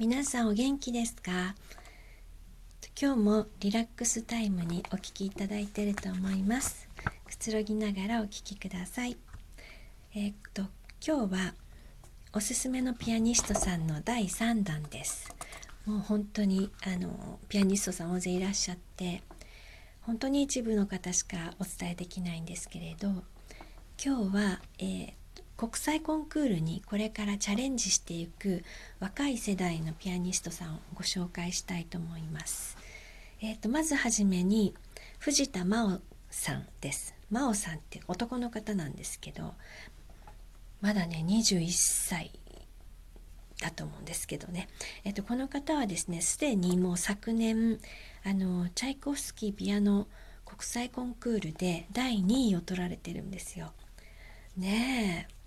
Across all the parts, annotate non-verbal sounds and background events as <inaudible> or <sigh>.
皆さんお元気ですか？今日もリラックスタイムにお聴きいただいていると思います。くつろぎながらお聴きください。えー、っと今日はおすすめのピアニストさんの第3弾です。もう本当にあのピアニストさん大勢いらっしゃって本当に一部の方しかお伝えできないんですけれど今日は、えー、国際コンクールにこれからチャレンジしていく若い世代のピアニストさんをご紹介したいと思います。えーと、まずはじめに藤田真央さんです。真央さんって男の方なんですけどまだね21歳だと思うんですけどね、えーと、この方はですねすでにもう昨年あのチャイコフスキーピアノ国際コンクールで第2位を取られてるんですよ。ねえ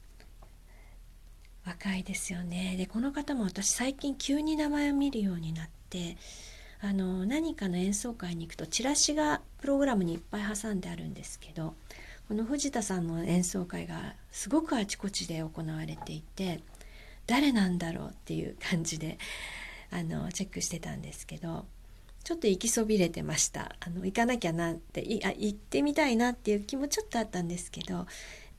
若いですよね。でこの方も私最近急に名前を見るようになってあの何かの演奏会に行くとチラシがプログラムにいっぱい挟んであるんですけどこの藤田さんの演奏会がすごくあちこちで行われていて誰なんだろうっていう感じであのチェックしてたんですけどちょっと行きそびれてました。あの行かなきゃなっていあ行ってみたいなっていう気もちょっとあったんですけど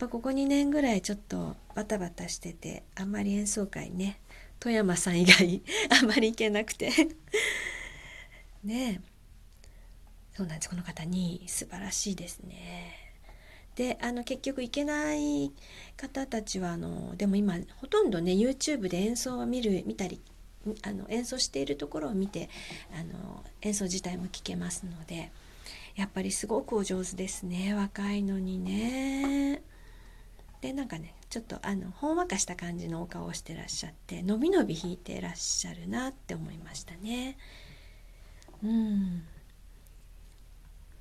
ぱここ2年ぐらいちょっとバタバタしててあんまり演奏会ね富山さん以外 <laughs> あんまり行けなくて <laughs> ねそうなんですこの方に素晴らしいですね。であの結局行けない方たちはあのでも今ほとんどね YouTube で演奏を見る見たりあの演奏しているところを見てあの演奏自体も聞けますのでやっぱりすごくお上手ですね若いのにね。でなんかねちょっとあのほんわかした感じのお顔をしてらっしゃってのびのび弾いてらっしゃるなって思いましたね。うん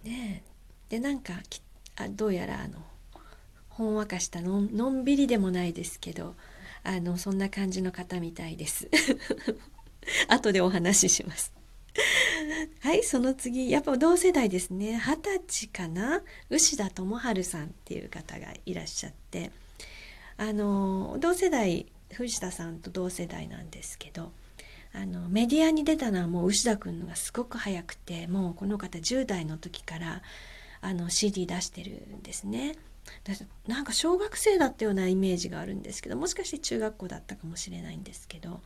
ねでなんかあどうやらあのほんわかしたののんびりでもないですけどあのそんな感じの方みたいです。<laughs> 後でお話しします。<laughs> はい、その次、やっぱ同世代ですね。二十歳かな？牛田智春さんっていう方がいらっしゃって、あの、同世代、藤田さんと同世代なんですけど、あの、メディアに出たのはもう牛田くんのがすごく早くて、もうこの方10代の時から、あの、CD 出してるんですね。なんか小学生だったようなイメージがあるんですけどもしかして中学校だったかもしれないんですけど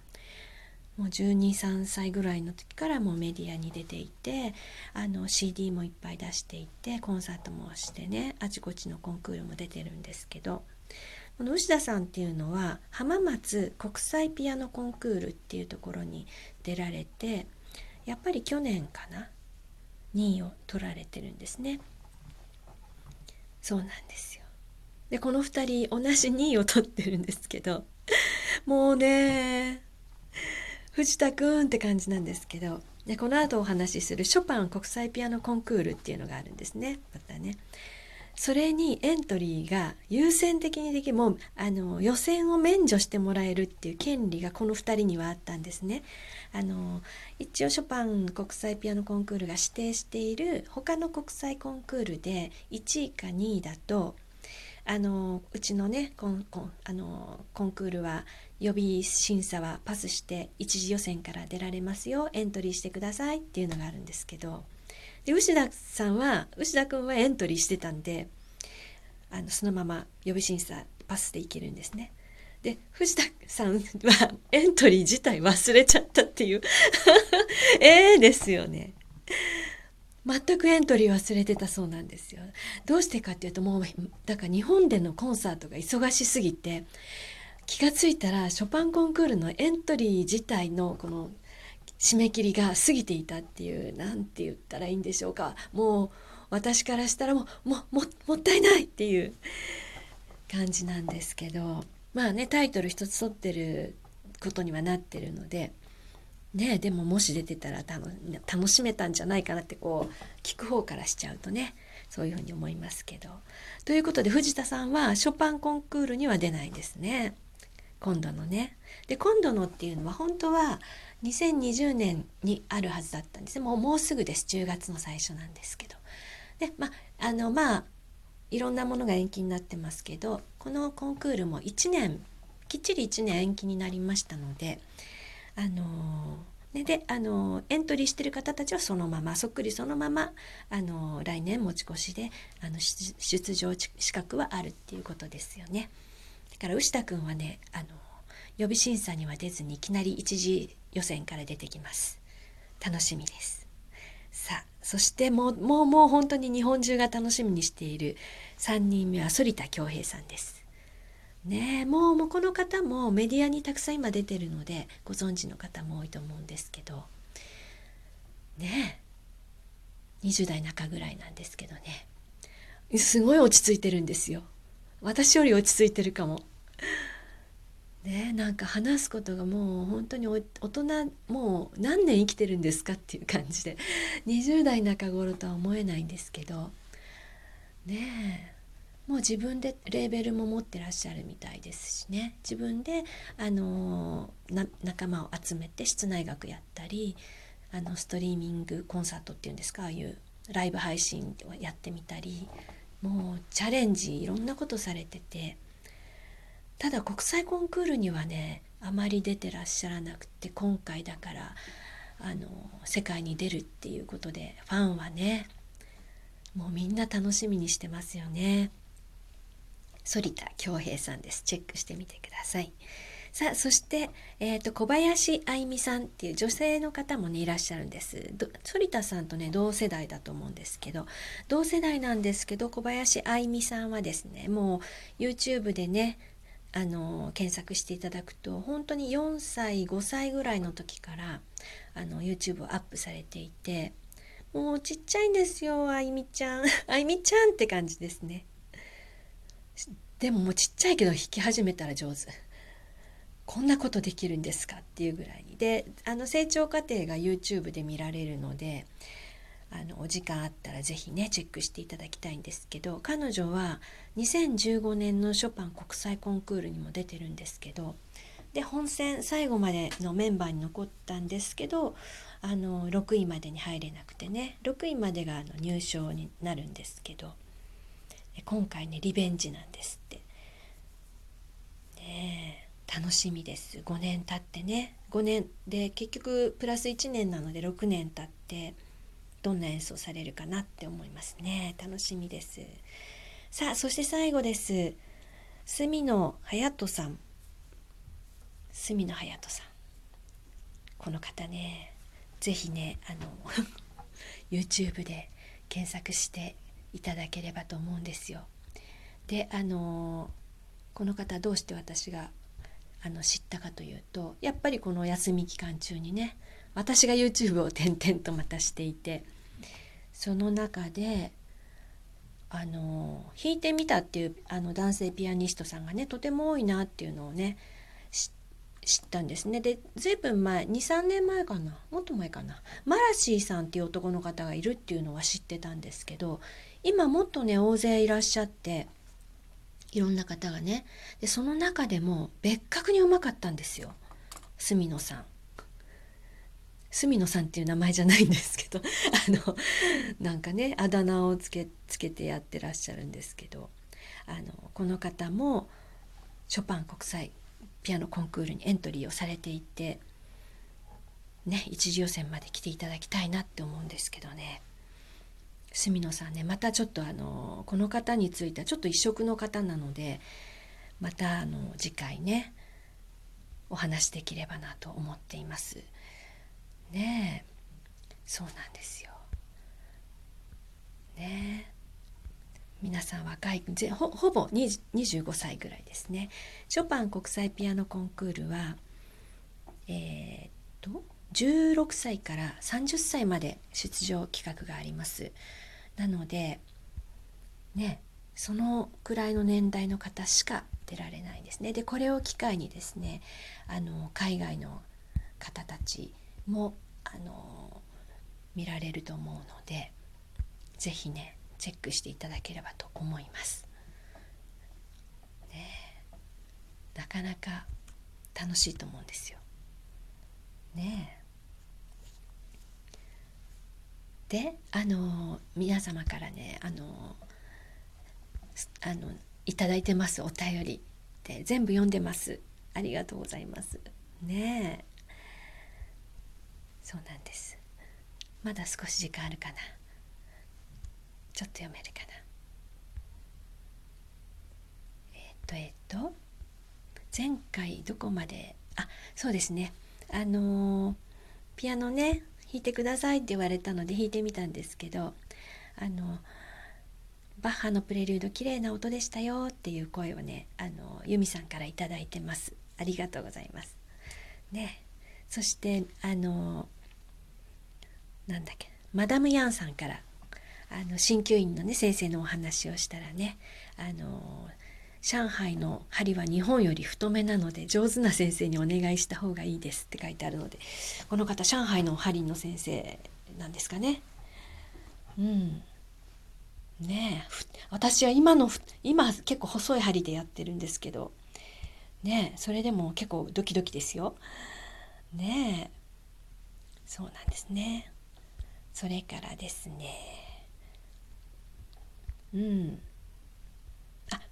もう123歳ぐらいの時からもうメディアに出ていてあの CD もいっぱい出していてコンサートもしてねあちこちのコンクールも出てるんですけどこの牛田さんっていうのは浜松国際ピアノコンクールっていうところに出られてやっぱり去年かな2位を取られてるんですね。そうなんですよ。でこの2人同じ2位を取ってるんですけどもうね藤田くんって感じなんですけどでこの後お話しするショパン国際ピアノコンクールっていうのがあるんですねまたね。それにエントリーが優先的にできもうあの予選を免除してもらえるっていう権利がこの2人にはあったんですね。あの一応ショパン国際ピアノコンクールが指定している他の国際コンクールで1位か2位だとあのうちのねコンコンあのコンクールは予備審査はパスして一次予選から出られますよエントリーしてくださいっていうのがあるんですけどで牛田さんは牛田君はエントリーしてたんであのそのまま予備審査パスでいけるんですね。で藤田さんは <laughs> エントリー自体忘れちゃったっていう <laughs> ええですよね。全くエントリー忘れてたそうなんですよ。どうしてかっていうともうだから日本でのコンサートが忙しすぎて気が付いたらショパンコンクールのエントリー自体のこの締め切りが過ぎていたっていう何て言ったらいいんでしょうか。もう私からしたらもうもももったいないっていう感じなんですけど。まあねタイトル一つ取ってることにはなってるので。ねでももし出てたら楽しめたんじゃないかなってこう聞く方からしちゃうとね。そういうふうに思いますけど。ということで藤田さんはショパンコンクールには出ないんですね。今度のね。で今度のっていうのは本当は2020年にあるはずだったんですもうもうすぐです10月の最初なんですけど。でまああのまあいろんなものが延期になってますけどこのコンクールも1年きっちり1年延期になりましたのであのね、であのエントリーしてる方たちはそのままそっくりそのままあの来年持ち越しであの出場資格はあるっていうことですよね。だから牛田君はねあの予備審査には出ずにいきなり一次予選から出てきます。楽しみです。さあそしてもうもうもう本当に日本中が楽しみにしている3人目は反田恭平さんです。ねもうもうこの方もメディアにたくさん今出てるのでご存知の方も多いと思うんですけどね20代中ぐらいなんですけどねすごい落ち着いてるんですよ私より落ち着いてるかも。<laughs> ねなんか話すことがもう本当に大人もう何年生きてるんですかっていう感じで。<laughs> 20代中頃とは思えないんですけど。ねえもう自分でレーベルも持ってらっしゃるみたいですしね。自分であの仲間を集めて室内楽やったりあのストリーミングコンサートっていうんですか？ああいうライブ配信をやってみたり。もうチャレンジいろんなことされててただ国際コンクールにはねあまり出てらっしゃらなくて今回だからあの世界に出るっていうことでファンはねもうみんな楽しみにしてますよね。反田恭平さんです。チェックしてみてください。さあ、そして、えっ、ー、と、小林愛美さんっていう女性の方もね、いらっしゃるんです。反田さんとね、同世代だと思うんですけど、同世代なんですけど、小林愛美さんはですね、もう YouTube でね、あの検索していただくと本当に4歳5歳ぐらいの時からあの YouTube をアップされていてもうちっちゃいんですよあいみちゃん。あいみちゃんって感じですね。でももうちっちゃいけど弾き始めたら上手。こんなことできるんですかっていうぐらいにであの成長過程が YouTube で見られるのであのお時間あったら是非ねチェックしていただきたいんですけど彼女は2015年のショパン国際コンクールにも出てるんですけどで本戦最後までのメンバーに残ったんですけどあの6位までに入れなくてね6位までがあの入賞になるんですけど今回ねリベンジなんですって。ね楽しみです。5年経ってね。5年で結局プラス1年なので6年経ってどんな演奏されるかなって思いますね。楽しみです。さあそして最後です。隅野隼人さん。隅野隼人さん。この方ね是非ねあの <laughs> YouTube で検索していただければと思うんですよ。であのこの方どうして私があの知ったかというとやっぱりこの休み期間中にね私が YouTube を転々とまたしていてその中であの弾いてみたっていうあの男性ピアニストさんがねとても多いなっていうのをね知ったんですね。で随分前23年前かなもっと前かなマラシーさんっていう男の方がいるっていうのは知ってたんですけど今もっとね大勢いらっしゃっていろんな方がね。でその中でも別格にうまかったんですよ。住野さん。住野さんっていう名前じゃないんですけど。<laughs> あのなんかねあだ名をつけつけてやってらっしゃるんですけど。あのこの方もショパン国際ピアノコンクールにエントリーをされていてね一次予選まで来ていただきたいなって思うんですけどね。住野さんねまたちょっとあのこの方についてはちょっと異色の方なのでまたあの次回ねお話できればなと思っています。ねえそうなんですよ。ね皆さん若いほほぼ25歳ぐらいですね。ショパン国際ピアノコンクールはえー、っと16歳から30歳まで出場企画があります。なのでねそのくらいの年代の方しか出られないんですね。でこれを機会にですねあの海外の方たちもあの見られると思うので是非ねチェックしていただければと思います。ね、なかなか楽しいと思うんですよ。ねであの皆様からねあのあのいただいてますお便りで全部読んでます。ありがとうございます。ねそうなんです。まだ少し時間あるかな。ちょっと読めるかな。えっ、とえっ、と前回どこまであそうですね。あのー、ピアノね弾いてくださいって言われたので弾いてみたんですけどあのバッハのプレリュード綺麗な音でしたよっていう声をねあの由美さんから頂いてます。ありがとうございます。ね。そしてあのなんだっけマダムヤンさんからあの鍼灸院のね先生のお話をしたらねあの上海の針は日本より太めなので上手な先生にお願いした方がいいですって書いてあるのでこの方上海の針の先生なんですかね。うんねえ私は今の今結構細い針でやってるんですけどねえそれでも結構ドキドキですよ。ねえそうなんですね。それからですねうん、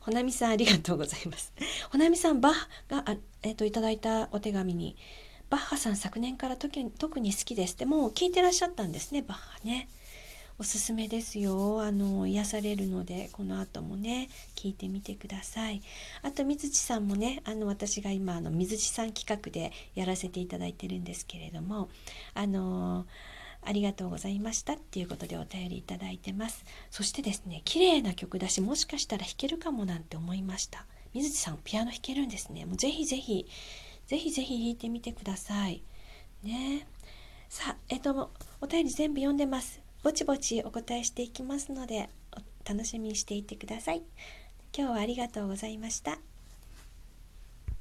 ほなみさんありがとうございます。<laughs> ほなみさん、バッハが、えっ、ー、と、いただいたお手紙に、バッハさん昨年から特に好きですって、もう聞いてらっしゃったんですね、バッハね。おすすめですよ。あの、癒されるので、この後もね、聞いてみてください。あと、水地さんもね、あの、私が今、あの、水地さん企画でやらせていただいてるんですけれども、あのありがとうございましたっていうことでお便りいただいてます。そしてですね綺麗な曲だしもしかしたら弾けるかもなんて思いました。水地さんピアノ弾けるんですね。もうぜひぜひぜひぜひ弾いてみてください。ね。さあえっとお便り全部読んでます。ぼちぼちお答えしていきますので楽しみにしていてください。今日はありがとうございました。